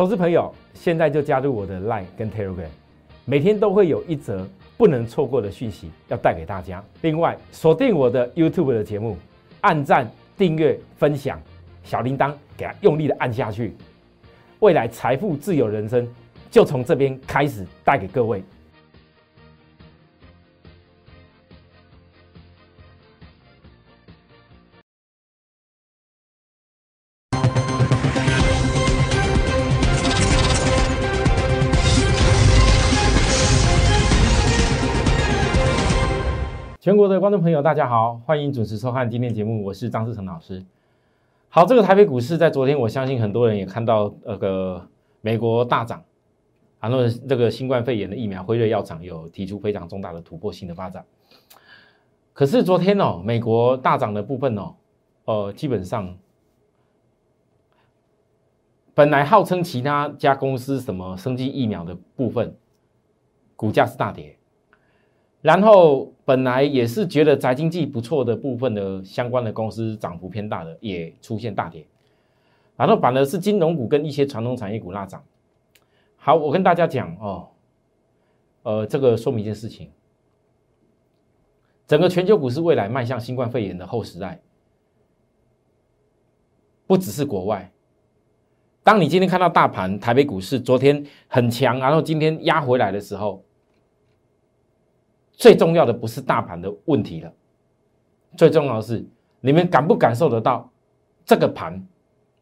投资朋友，现在就加入我的 Line 跟 Telegram，每天都会有一则不能错过的讯息要带给大家。另外，锁定我的 YouTube 的节目，按赞、订阅、分享，小铃铛给它用力的按下去。未来财富自由人生就从这边开始带给各位。国的观众朋友，大家好，欢迎准时收看今天节目，我是张志成老师。好，这个台北股市在昨天，我相信很多人也看到那个美国大涨，然后这个新冠肺炎的疫苗辉瑞药厂有提出非常重大的突破性的发展。可是昨天哦，美国大涨的部分哦，呃，基本上本来号称其他家公司什么生技疫苗的部分，股价是大跌。然后本来也是觉得宅经济不错的部分的相关的公司涨幅偏大的也出现大跌，然后反而是金融股跟一些传统产业股拉涨。好，我跟大家讲哦，呃，这个说明一件事情，整个全球股市未来迈向新冠肺炎的后时代，不只是国外。当你今天看到大盘台北股市昨天很强，然后今天压回来的时候。最重要的不是大盘的问题了，最重要的是你们感不感受得到，这个盘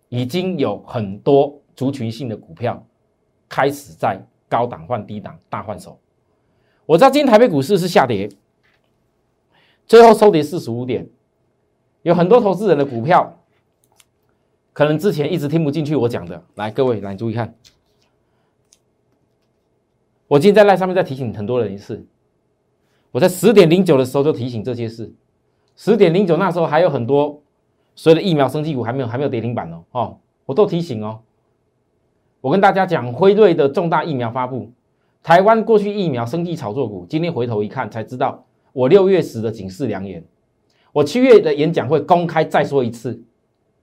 已经有很多族群性的股票开始在高档换低档大换手。我知道今天台北股市是下跌，最后收跌四十五点，有很多投资人的股票可能之前一直听不进去我讲的，来各位来注意看，我今天在赖上面再提醒很多人一次。我在十点零九的时候就提醒这些事，十点零九那时候还有很多所有的疫苗升级股还没有还没有跌停板哦，哦，我都提醒哦。我跟大家讲，辉瑞的重大疫苗发布，台湾过去疫苗升级炒作股，今天回头一看才知道，我六月时的警示良言，我七月的演讲会公开再说一次，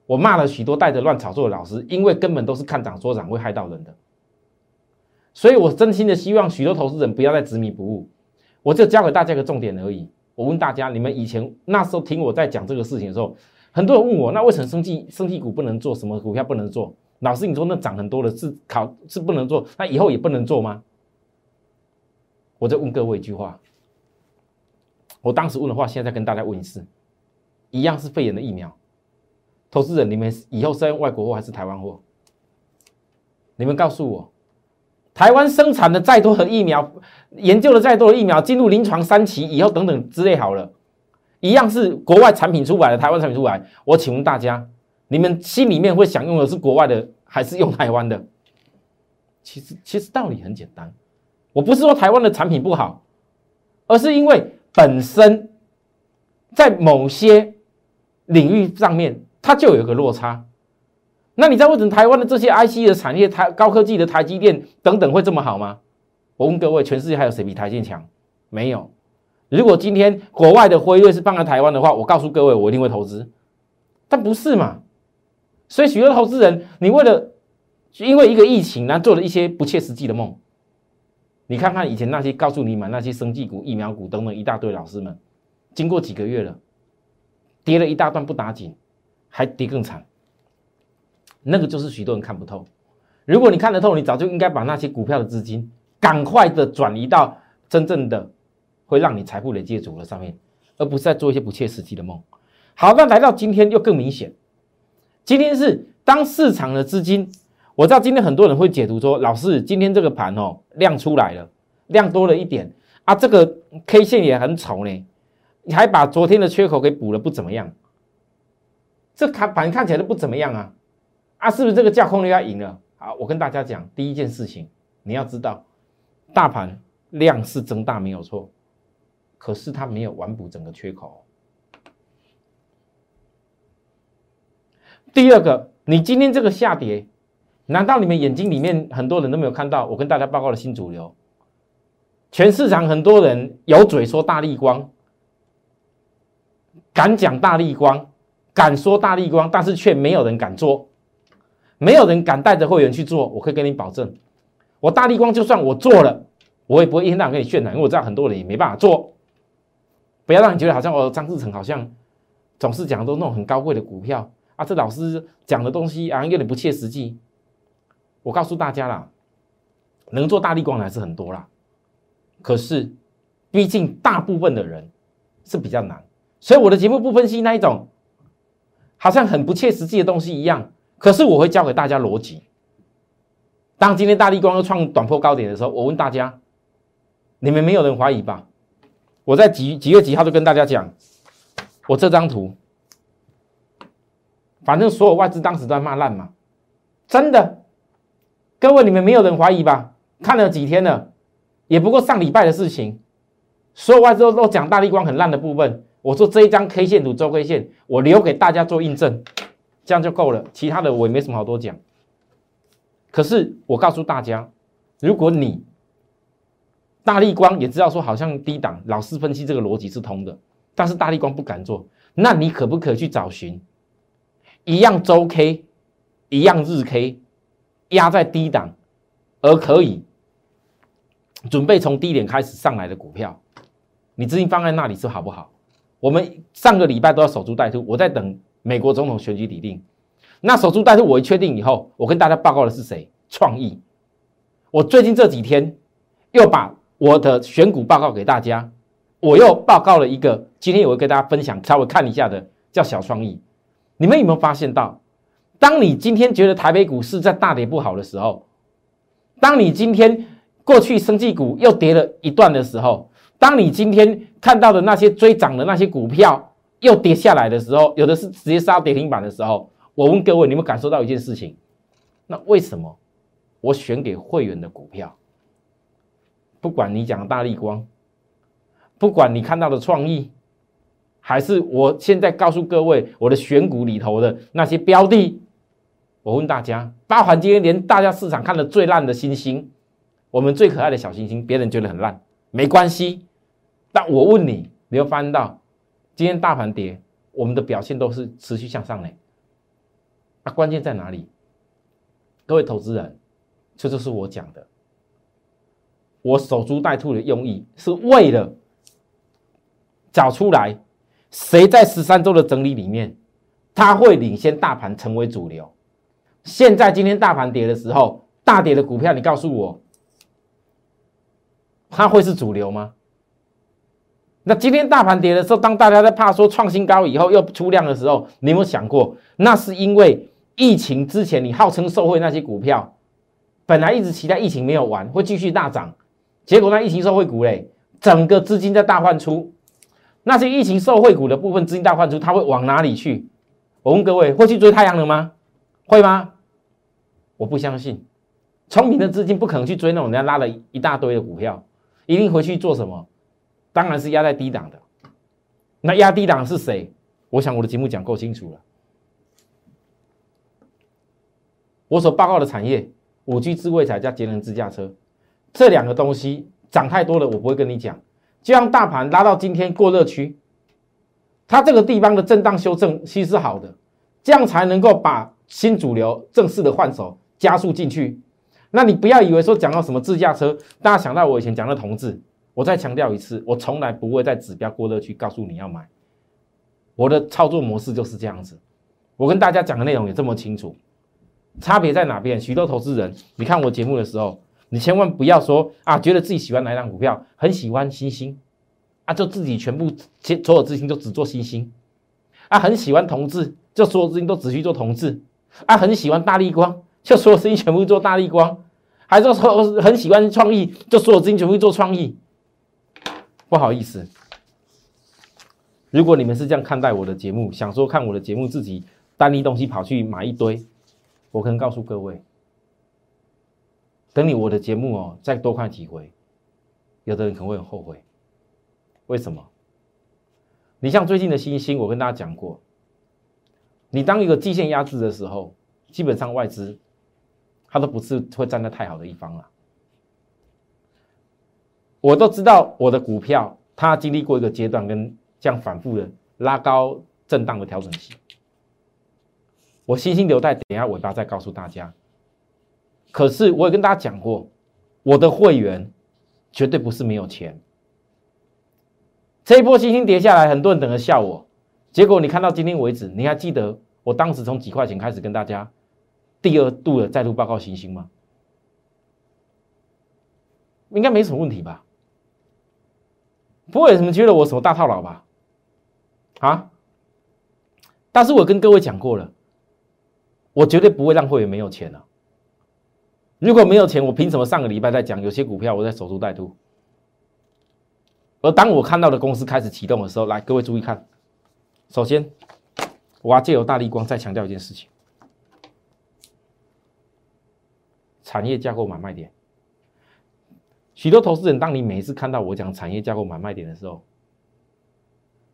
我骂了许多带着乱炒作的老师，因为根本都是看涨说涨会害到人的，所以我真心的希望许多投资人不要再执迷不悟。我就教给大家一个重点而已。我问大家，你们以前那时候听我在讲这个事情的时候，很多人问我，那为什么生技生技股不能做？什么股票不能做？老师，你说那涨很多的是考是不能做，那以后也不能做吗？我再问各位一句话，我当时问的话，现在跟大家问一次，一样是肺炎的疫苗，投资人，你们以后是用外国货还是台湾货？你们告诉我。台湾生产的再多的疫苗，研究了再多的疫苗，进入临床三期以后等等之类好了，一样是国外产品出来的，台湾产品出来。我请问大家，你们心里面会想用的是国外的，还是用台湾的？其实其实道理很简单，我不是说台湾的产品不好，而是因为本身在某些领域上面，它就有一个落差。那你知道为什么台湾的这些 IC 的产业、台高科技的台积电等等会这么好吗？我问各位，全世界还有谁比台积电强？没有。如果今天国外的辉瑞是放在台湾的话，我告诉各位，我一定会投资。但不是嘛？所以许多投资人，你为了因为一个疫情呢，做了一些不切实际的梦。你看看以前那些告诉你买那些生技股、疫苗股等等一大堆老师们，经过几个月了，跌了一大段不打紧，还跌更惨。那个就是许多人看不透。如果你看得透，你早就应该把那些股票的资金赶快的转移到真正的会让你财富累积的组合上面，而不是在做一些不切实际的梦。好，那来到今天又更明显。今天是当市场的资金，我知道今天很多人会解读说，老师今天这个盘哦量出来了，量多了一点啊，这个 K 线也很丑呢，你还把昨天的缺口给补了，不怎么样。这看盘看起来都不怎么样啊。啊，是不是这个架空力要赢了？好，我跟大家讲，第一件事情你要知道，大盘量是增大没有错，可是它没有完补整个缺口。第二个，你今天这个下跌，难道你们眼睛里面很多人都没有看到？我跟大家报告的新主流，全市场很多人有嘴说大力光，敢讲大力光，敢说大力光，但是却没有人敢做。没有人敢带着会员去做，我可以跟你保证，我大力光就算我做了，我也不会一天到晚跟你渲染，因为我知道很多人也没办法做。不要让你觉得好像我张志成好像总是讲都那种很高贵的股票啊，这老师讲的东西啊有点不切实际。我告诉大家啦，能做大力光的还是很多啦，可是毕竟大部分的人是比较难，所以我的节目不分析那一种好像很不切实际的东西一样。可是我会教给大家逻辑。当今天大力光又创短破高点的时候，我问大家，你们没有人怀疑吧？我在几几月几号就跟大家讲，我这张图，反正所有外资当时都在骂烂嘛，真的，各位你们没有人怀疑吧？看了几天了，也不过上礼拜的事情，所有外资都都讲大力光很烂的部分，我说这一张 K 线图周 K 线，我留给大家做印证。这样就够了，其他的我也没什么好多讲。可是我告诉大家，如果你大力光也知道说好像低档，老师分析这个逻辑是通的，但是大力光不敢做，那你可不可以去找寻一样周 K、一样日 K 压在低档，而可以准备从低点开始上来的股票？你资金放在那里是好不好？我们上个礼拜都要守株待兔，我在等。美国总统选举底定，那守株待兔，我一确定以后，我跟大家报告的是谁？创意。我最近这几天又把我的选股报告给大家，我又报告了一个，今天我会跟大家分享，稍微看一下的，叫小创意。你们有没有发现到，当你今天觉得台北股市在大跌不好的时候，当你今天过去生技股又跌了一段的时候，当你今天看到的那些追涨的那些股票。又跌下来的时候，有的是直接杀跌停板的时候，我问各位，你们感受到一件事情？那为什么我选给会员的股票，不管你讲大力光，不管你看到的创意，还是我现在告诉各位我的选股里头的那些标的，我问大家，包含今天连大家市场看的最烂的星星，我们最可爱的小星星，别人觉得很烂，没关系，但我问你，你会发现到。今天大盘跌，我们的表现都是持续向上嘞。那关键在哪里？各位投资人，这就是我讲的。我守株待兔的用意，是为了找出来谁在十三周的整理里面，他会领先大盘成为主流。现在今天大盘跌的时候，大跌的股票，你告诉我，它会是主流吗？那今天大盘跌的时候，当大家在怕说创新高以后又出量的时候，你有没有想过，那是因为疫情之前你号称受惠那些股票，本来一直期待疫情没有完会继续大涨，结果那疫情受惠股嘞，整个资金在大换出，那些疫情受惠股的部分资金大换出，它会往哪里去？我问各位，会去追太阳能吗？会吗？我不相信，聪明的资金不可能去追那种人家拉了一大堆的股票，一定回去做什么？当然是压在低档的，那压低档是谁？我想我的节目讲够清楚了。我所报告的产业，五 G 智慧彩加节能自驾车，这两个东西涨太多了，我不会跟你讲。就让大盘拉到今天过热区，它这个地方的震荡修正其实是好的，这样才能够把新主流正式的换手加速进去。那你不要以为说讲到什么自驾车，大家想到我以前讲的同志。我再强调一次，我从来不会在指标过热区告诉你要买，我的操作模式就是这样子。我跟大家讲的内容也这么清楚，差别在哪边？许多投资人，你看我节目的时候，你千万不要说啊，觉得自己喜欢哪张股票，很喜欢星星啊，就自己全部所有资金都只做星星啊，很喜欢同志，就所有资金都只去做同志啊，很喜欢大力光，就所有资金全部做大力光，还是说很喜欢创意，就所有资金全部做创意。不好意思，如果你们是这样看待我的节目，想说看我的节目自己单一东西跑去买一堆，我可能告诉各位，等你我的节目哦再多看几回，有的人可能会很后悔。为什么？你像最近的新兴，我跟大家讲过，你当一个季线压制的时候，基本上外资它都不是会站在太好的一方了。我都知道我的股票，它经历过一个阶段，跟这样反复的拉高震荡的调整期。我星星留待等一下尾巴再告诉大家。可是我也跟大家讲过，我的会员绝对不是没有钱。这一波星星跌下来，很多人等着笑我，结果你看到今天为止，你还记得我当时从几块钱开始跟大家第二度的再度报告星星吗？应该没什么问题吧？不会有什么觉得我什么大套牢吧？啊？但是我跟各位讲过了，我绝对不会让会员没有钱了。如果没有钱，我凭什么上个礼拜在讲有些股票我在守株待兔？而当我看到的公司开始启动的时候，来，各位注意看。首先，我要借由大力光再强调一件事情：产业架构买卖点。许多投资人，当你每一次看到我讲产业架构买卖点的时候，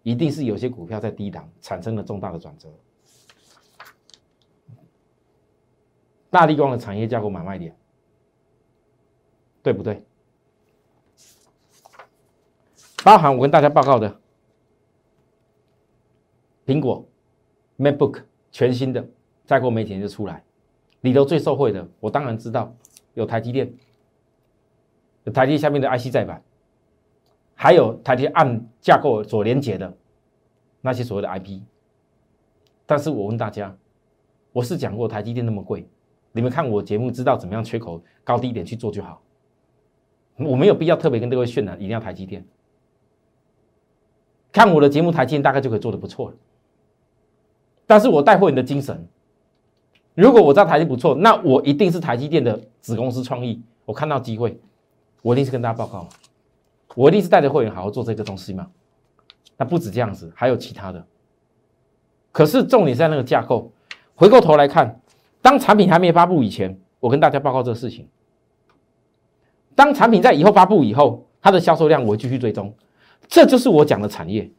一定是有些股票在低档产生了重大的转折。大力光的产业架构买卖点，对不对？包含我跟大家报告的苹果 MacBook 全新的，再过没几天就出来。里头最受惠的，我当然知道有台积电，台积下面的 IC 载板，还有台积按架构所连接的那些所谓的 IP。但是我问大家，我是讲过台积电那么贵，你们看我节目知道怎么样缺口高低点去做就好，我没有必要特别跟各位渲染一定要台积电。看我的节目，台积电大概就可以做的不错了。但是我带货你的精神，如果我知道台积不错，那我一定是台积电的子公司创意。我看到机会，我一定是跟大家报告，我一定是带着会员好好做这个东西嘛。那不止这样子，还有其他的。可是重点在那个架构。回过头来看，当产品还没发布以前，我跟大家报告这个事情。当产品在以后发布以后，它的销售量我继续追踪。这就是我讲的产业，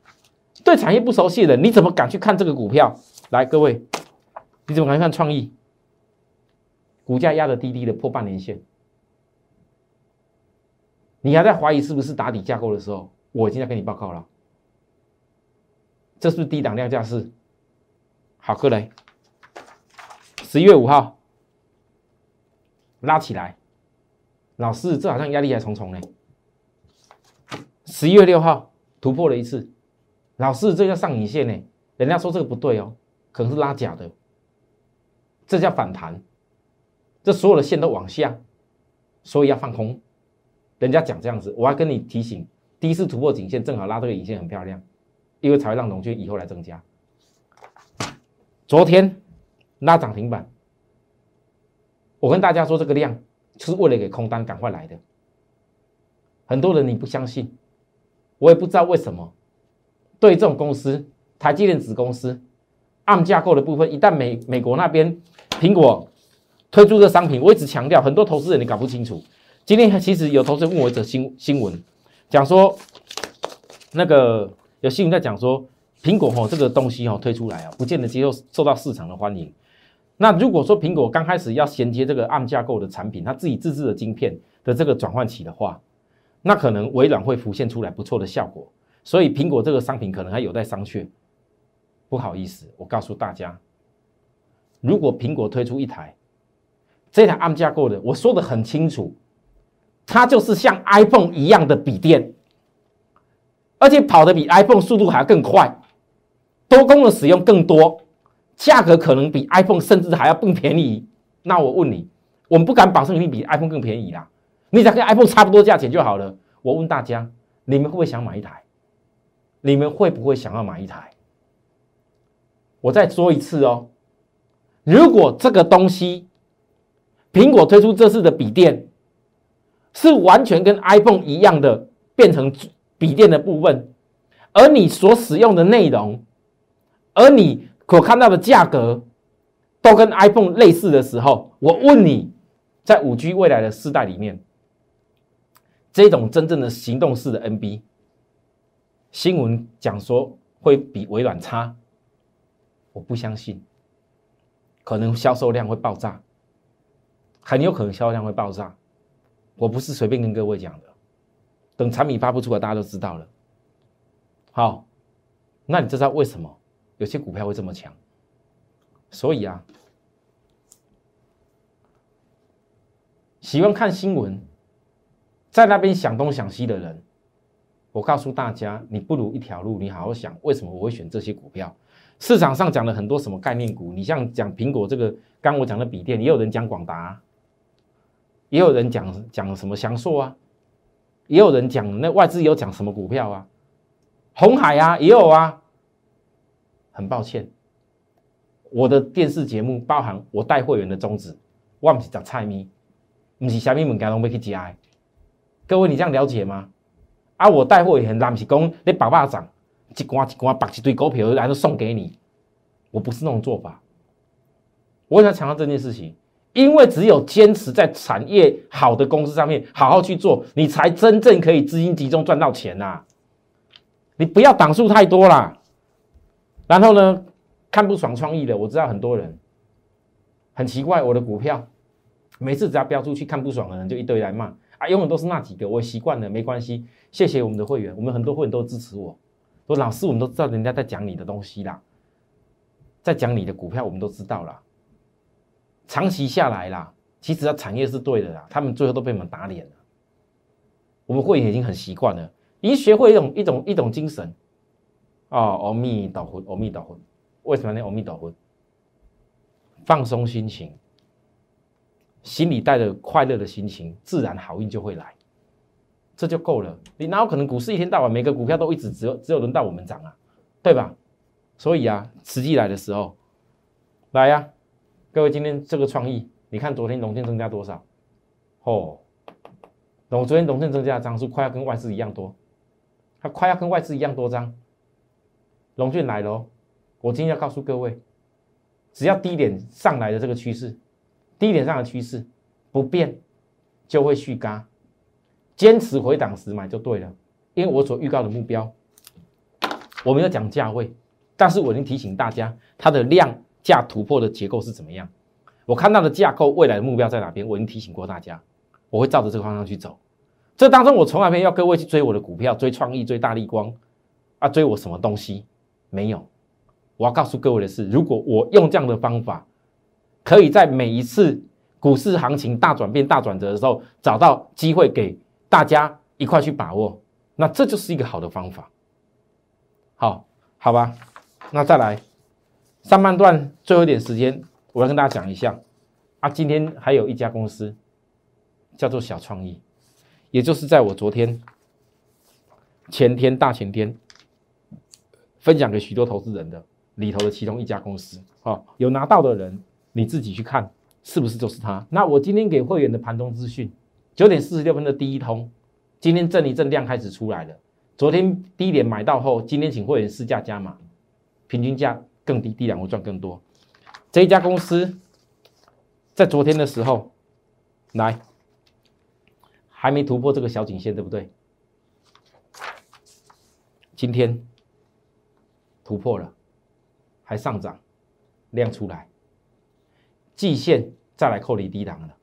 对产业不熟悉的，你怎么敢去看这个股票？来，各位，你怎么敢去看创意？股价压的低低的，破半年线，你还在怀疑是不是打底架构的时候，我已经在跟你报告了。这是不是低档量价是？好，各位，十一月五号拉起来，老师，这好像压力还重重呢。十一月六号突破了一次，老师，这叫上影线呢？人家说这个不对哦，可能是拉假的，这叫反弹，这所有的线都往下，所以要放空。人家讲这样子，我要跟你提醒，第一次突破颈线正好拉这个影线很漂亮，因为才会让龙军以后来增加。昨天拉涨停板，我跟大家说这个量就是为了给空单赶快来的，很多人你不相信。我也不知道为什么，对这种公司，台积电子公司，按架构的部分，一旦美美国那边苹果推出这商品，我一直强调，很多投资人你搞不清楚。今天其实有同事问我一则新新闻，讲说那个有新闻在讲说，苹果哦这个东西哦推出来啊，不见得接受受到市场的欢迎。那如果说苹果刚开始要衔接这个暗架构的产品，它自己自制的晶片的这个转换期的话，那可能微软会浮现出来不错的效果，所以苹果这个商品可能还有待商榷。不好意思，我告诉大家，如果苹果推出一台这台 ARM 架构的，我说的很清楚，它就是像 iPhone 一样的笔电，而且跑得比 iPhone 速度还要更快，多功能使用更多，价格可能比 iPhone 甚至还要更便宜。那我问你，我们不敢保证一定比 iPhone 更便宜啦。你只要跟 iPhone 差不多价钱就好了。我问大家，你们会不会想买一台？你们会不会想要买一台？我再说一次哦，如果这个东西，苹果推出这次的笔电，是完全跟 iPhone 一样的变成笔电的部分，而你所使用的内容，而你所看到的价格，都跟 iPhone 类似的时候，我问你，在五 G 未来的世代里面。这种真正的行动式的 NB，新闻讲说会比微软差，我不相信，可能销售量会爆炸，很有可能销售量会爆炸，我不是随便跟各位讲的，等产品发布出来，大家都知道了。好，那你知道为什么有些股票会这么强？所以啊，喜欢看新闻，在那边想东想西的人，我告诉大家，你不如一条路，你好好想，为什么我会选这些股票？市场上讲了很多什么概念股，你像讲苹果这个，刚我讲的笔电，也有人讲广达，也有人讲讲什么翔硕啊，也有人讲那外资有讲什么股票啊，红海啊也有啊。很抱歉，我的电视节目包含我带会员的宗旨，我不是找菜咪，不是虾米物件拢要去加。各位，你这样了解吗？啊，我带会员，那不是讲你爸爸涨，一罐一罐，把一堆股票然后送给你，我不是那种做法。我想强调这件事情？因为只有坚持在产业好的公司上面好好去做，你才真正可以资金集中赚到钱呐。你不要挡数太多啦。然后呢，看不爽创意的，我知道很多人很奇怪，我的股票每次只要标出去看不爽的人就一堆来骂啊，永远都是那几个，我习惯了，没关系，谢谢我们的会员，我们很多会员都支持我，说老师，我们都知道人家在讲你的东西啦，在讲你的股票，我们都知道了，长期下来啦，其实啊产业是对的啦，他们最后都被我们打脸了，我们会已经很习惯了，已经学会一种一种一种精神。哦，阿弥陀佛，阿弥陀佛，为什么呢？阿弥陀佛，放松心情，心里带着快乐的心情，自然好运就会来，这就够了。你哪有可能股市一天到晚每个股票都一直只有只有轮到我们涨啊？对吧？所以啊，时机来的时候，来呀，各位，今天这个创意，你看昨天融券增加多少？哦，我昨天融券增加的张数快要跟外资一样多，它快要跟外资一样多张。龙俊来喽！我今天要告诉各位，只要低点上来的这个趋势，低点上的趋势不变，就会续嘎，坚持回档时买就对了。因为我所预告的目标，我没有讲价位，但是我已经提醒大家，它的量价突破的结构是怎么样。我看到的架构未来的目标在哪边，我已经提醒过大家，我会照着这个方向去走。这当中我从来没有要各位去追我的股票，追创意，追大力光，啊，追我什么东西？没有，我要告诉各位的是，如果我用这样的方法，可以在每一次股市行情大转变、大转折的时候，找到机会给大家一块去把握，那这就是一个好的方法。好，好吧，那再来上半段最后一点时间，我要跟大家讲一下啊，今天还有一家公司叫做小创意，也就是在我昨天、前天、大前天。分享给许多投资人的里头的其中一家公司，啊，有拿到的人你自己去看是不是就是他？那我今天给会员的盘中资讯，九点四十六分的第一通，今天震一震量开始出来了。昨天低点买到后，今天请会员试价加码，平均价更低，低两会赚更多。这一家公司在昨天的时候来还没突破这个小颈线，对不对？今天。突破了，还上涨，量出来，季线再来扣离低档了，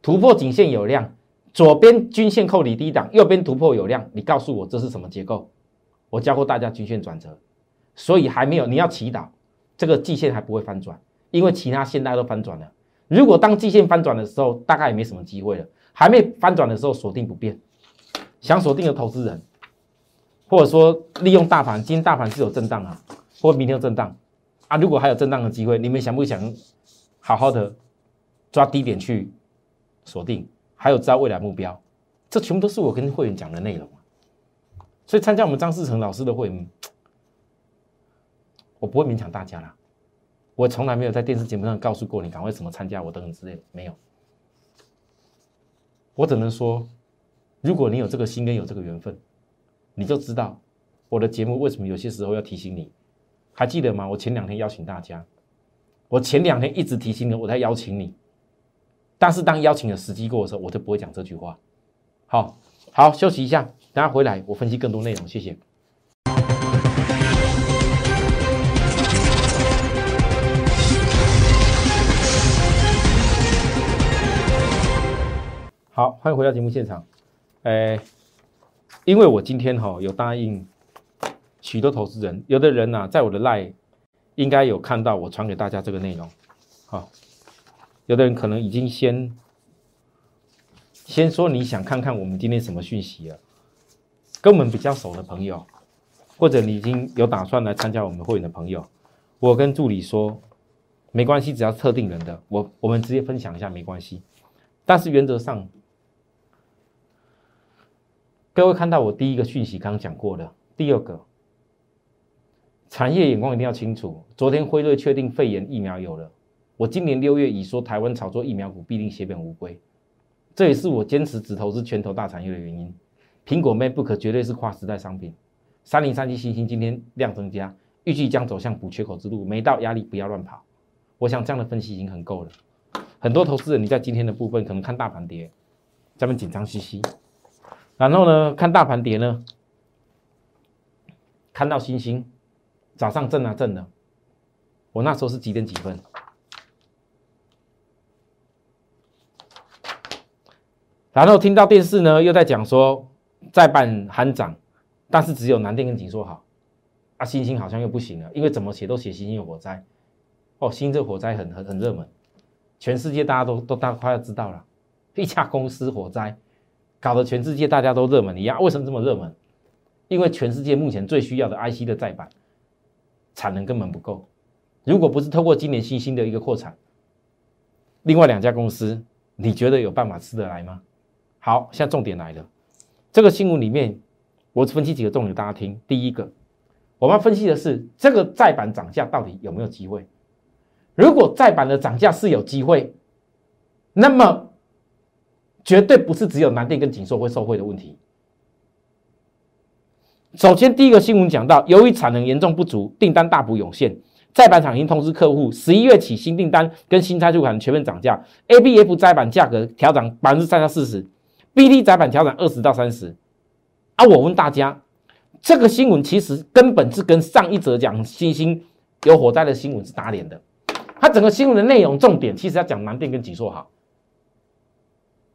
突破颈线有量，左边均线扣离低档，右边突破有量，你告诉我这是什么结构？我教过大家均线转折，所以还没有，你要祈祷这个季线还不会翻转，因为其他线大家都翻转了。如果当季线翻转的时候，大概也没什么机会了。还没翻转的时候，锁定不变，想锁定的投资人。或者说利用大盘，今天大盘是有震荡啊，或明天有震荡啊。如果还有震荡的机会，你们想不想好好的抓低点去锁定？还有知道未来目标，这全部都是我跟会员讲的内容。所以参加我们张世成老师的会员，我不会勉强大家啦。我从来没有在电视节目上告诉过你赶快什么参加我等等之类的，没有。我只能说，如果你有这个心跟有这个缘分。你就知道我的节目为什么有些时候要提醒你，还记得吗？我前两天邀请大家，我前两天一直提醒你，我在邀请你，但是当邀请的时机过的时候，我就不会讲这句话。好，好，休息一下，等下回来我分析更多内容，谢谢。欢迎回到节目现场，哎。因为我今天哈有答应许多投资人，有的人呢在我的 line 应该有看到我传给大家这个内容，好，有的人可能已经先先说你想看看我们今天什么讯息了，跟我们比较熟的朋友，或者你已经有打算来参加我们会员的朋友，我跟助理说，没关系，只要特定人的，我我们直接分享一下没关系，但是原则上，各位看到我第一个讯息刚刚讲过的，第二个。产业眼光一定要清楚。昨天辉瑞确定肺炎疫苗有了，我今年六月已说台湾炒作疫苗股必定血本无归，这也是我坚持只投资全投大产业的原因。苹果 MacBook 绝对是跨时代商品。三零三七星星今天量增加，预计将走向补缺口之路，没到压力不要乱跑。我想这样的分析已经很够了。很多投资人你在今天的部分可能看大盘跌，咱们紧张兮兮，然后呢看大盘跌呢，看到星星。早上震啊震的，我那时候是几点几分？然后听到电视呢，又在讲说再办喊涨，但是只有南电跟景说好，啊，星星好像又不行了，因为怎么写都写星星有火灾，哦，星这火灾很很很热门，全世界大家都都大快要知道了，一家公司火灾，搞得全世界大家都热门一样，为什么这么热门？因为全世界目前最需要的 IC 的再版。产能根本不够，如果不是透过今年新兴的一个扩产，另外两家公司，你觉得有办法吃得来吗？好，现在重点来了，这个新闻里面，我分析几个重点，大家听。第一个，我们要分析的是这个再版涨价到底有没有机会？如果再版的涨价是有机会，那么绝对不是只有南电跟锦硕会受惠的问题。首先，第一个新闻讲到，由于产能严重不足，订单大幅涌现，再版厂已经通知客户，十一月起新订单跟新拆出款全面涨价，A B F 载板价格调涨百分之三到四十，B D 载板调整二十到三十。啊，我问大家，这个新闻其实根本是跟上一则讲新兴有火灾的新闻是打脸的。它整个新闻的内容重点其实要讲南电跟锦硕好，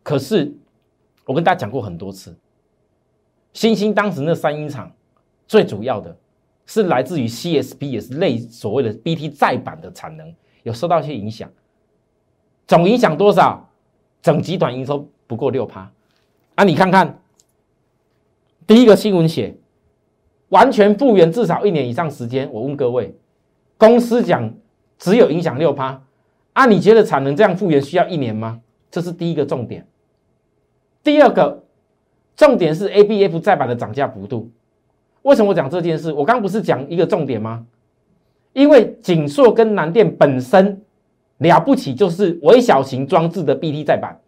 可是我跟大家讲过很多次。新兴当时那三英厂，最主要的是来自于 CSP，也是类所谓的 BT 再版的产能有受到一些影响，总影响多少？整集团营收不过六趴啊！你看看第一个新闻写完全复原至少一年以上时间，我问各位，公司讲只有影响六趴啊？你觉得产能这样复原需要一年吗？这是第一个重点，第二个。重点是 A B F 再版的涨价幅度。为什么我讲这件事？我刚不是讲一个重点吗？因为景硕跟南电本身了不起，就是微小型装置的 B T 再版。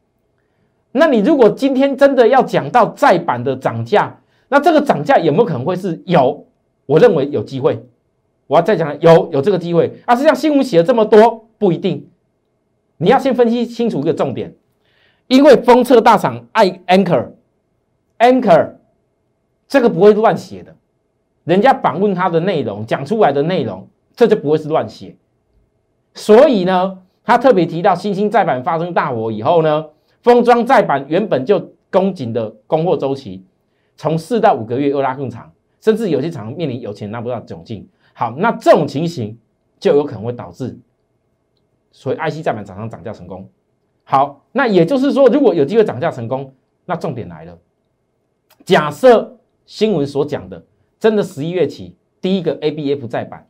那你如果今天真的要讲到再版的涨价，那这个涨价有没有可能会是有？我认为有机会。我要再讲，有有这个机会。啊，实际上新闻写了这么多，不一定。你要先分析清楚一个重点，因为封测大厂爱 Anchor。Anchor，这个不会乱写的，人家访问他的内容讲出来的内容，这就不会是乱写。所以呢，他特别提到新兴再版发生大火以后呢，封装再版原本就供紧的供货周期，从四到五个月又拉更长，甚至有些厂面临有钱拿不到窘境。好，那这种情形就有可能会导致所以 IC 再版厂商涨价成功。好，那也就是说，如果有机会涨价成功，那重点来了。假设新闻所讲的真的，十一月起第一个 A B F 再版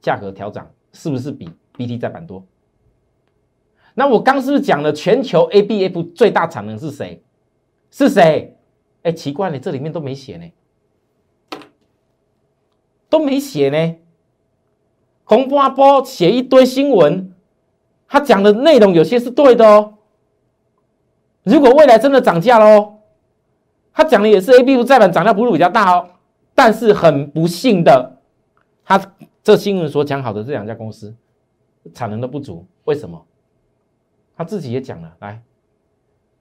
价格调涨，是不是比 B T 再版多？那我刚是不是讲了全球 A B F 最大产能是谁？是谁？哎，奇怪了，这里面都没写呢，都没写呢。洪波波写一堆新闻，他讲的内容有些是对的哦。如果未来真的涨价喽？他讲的也是 A B 股再版涨价幅度比较大哦，但是很不幸的，他这新闻所讲好的这两家公司产能都不足，为什么？他自己也讲了，来，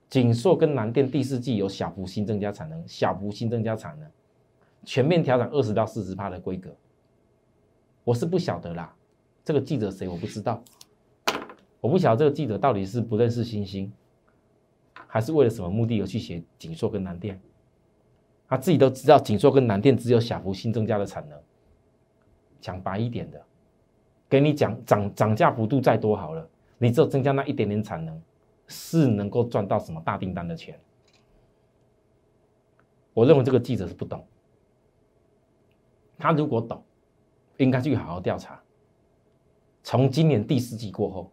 锦硕跟南电第四季有小幅新增加产能，小幅新增加产能，全面调整二十到四十帕的规格，我是不晓得啦，这个记者谁我不知道，我不晓得这个记者到底是不认识星星。还是为了什么目的而去写锦硕跟南电？他自己都知道，锦硕跟南电只有小幅新增加的产能。讲白一点的，给你讲涨涨价幅度再多好了，你只有增加那一点点产能，是能够赚到什么大订单的钱？我认为这个记者是不懂，他如果懂，应该去好好调查。从今年第四季过后，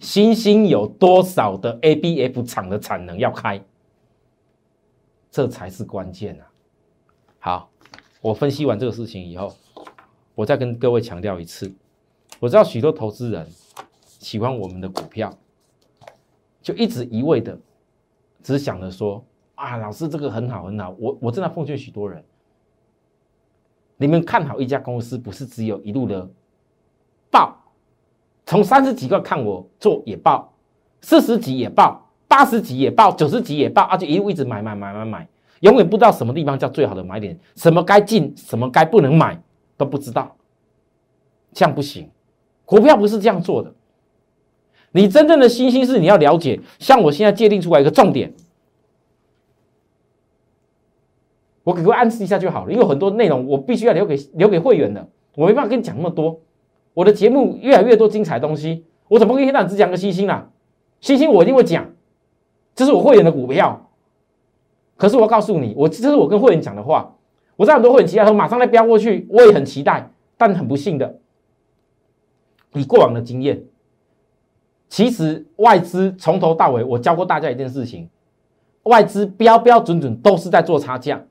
新兴有多少的 ABF 厂的产能要开？这才是关键啊！好，我分析完这个事情以后，我再跟各位强调一次。我知道许多投资人喜欢我们的股票，就一直一味的只想着说啊，老师这个很好很好。我我正在奉劝许多人，你们看好一家公司，不是只有一路的报，从三十几个看我做也爆，四十几也爆。八十几也爆，九十几也爆，而且一路一直买买买买买，永远不知道什么地方叫最好的买点，什么该进，什么该不能买都不知道，这样不行。股票不是这样做的。你真正的信心是你要了解，像我现在界定出来一个重点，我给各位暗示一下就好了，因为很多内容我必须要留给留给会员的，我没办法跟你讲那么多。我的节目越来越多精彩东西，我怎么跟你讲只讲个星星啦？星星我一定会讲。这是我会员的股票，可是我告诉你，我这是我跟会员讲的话。我知道很多会员期待说马上再飙过去，我也很期待，但很不幸的，以过往的经验，其实外资从头到尾，我教过大家一件事情：外资标标准准都是在做差价。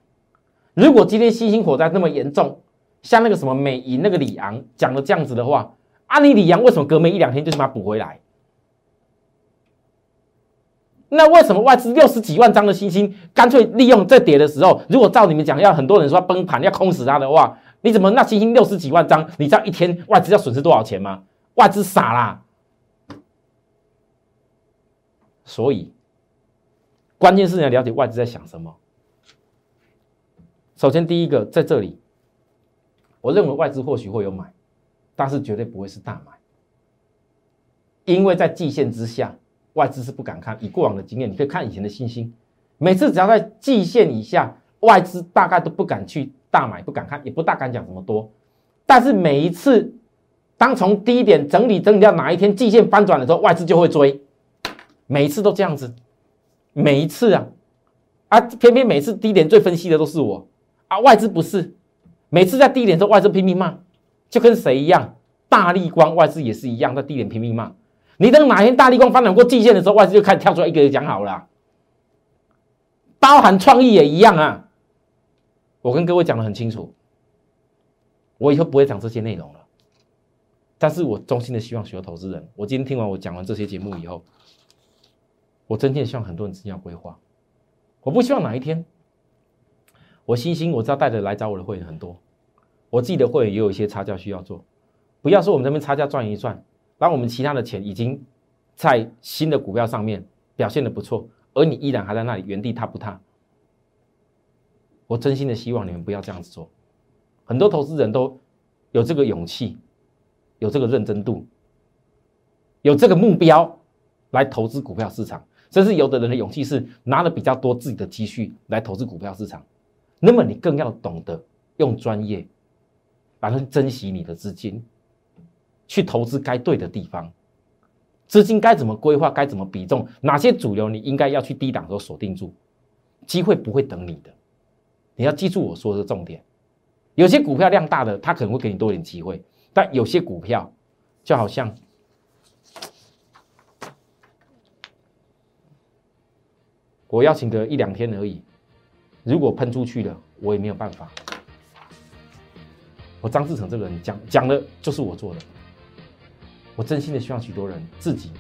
如果今天星星火灾那么严重，像那个什么美银那个李昂讲的这样子的话，啊，你李昂为什么隔没一两天就把它补回来？那为什么外资六十几万张的新兴，干脆利用这跌的时候，如果照你们讲，要很多人说崩盘要空死它的话，你怎么那新兴六十几万张，你知道一天外资要损失多少钱吗？外资傻啦！所以，关键是你要了解外资在想什么。首先，第一个在这里，我认为外资或许会有买，但是绝对不会是大买，因为在季线之下。外资是不敢看，以过往的经验，你可以看以前的信心，每次只要在季线以下，外资大概都不敢去大买，不敢看，也不大敢讲这么多。但是每一次，当从低点整理整理到哪一天季线翻转的时候，外资就会追，每一次都这样子，每一次啊，啊，偏偏每次低点最分析的都是我啊，外资不是，每次在低点的时候外资拼命骂，就跟谁一样，大力光外资也是一样，在低点拼命骂。你等哪天大力光翻转过季线的时候，外资就开始跳出来一个个讲好了，包含创意也一样啊。我跟各位讲的很清楚，我以后不会讲这些内容了。但是我衷心的希望所有投资人，我今天听完我讲完这些节目以后，我真心的希望很多人自己要规划。我不希望哪一天，我星星我知道带着来找我的会员很多，我自己的会员也有一些差价需要做，不要说我们这边差价赚一赚。然后我们其他的钱已经在新的股票上面表现的不错，而你依然还在那里原地踏不踏。我真心的希望你们不要这样子做。很多投资人都有这个勇气，有这个认真度，有这个目标来投资股票市场。甚至有的人的勇气是拿了比较多自己的积蓄来投资股票市场。那么你更要懂得用专业，反正珍惜你的资金。去投资该对的地方，资金该怎么规划，该怎么比重，哪些主流你应该要去低档都锁定住，机会不会等你的，你要记住我说的重点。有些股票量大的，它可能会给你多点机会，但有些股票就好像我邀请个一两天而已，如果喷出去了，我也没有办法。我张志成这个人讲讲的就是我做的。我真心的希望许多人自己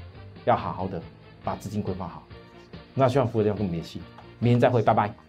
要好好的把资金规划好。那希望服务员跟我们联系，明天再会，拜拜。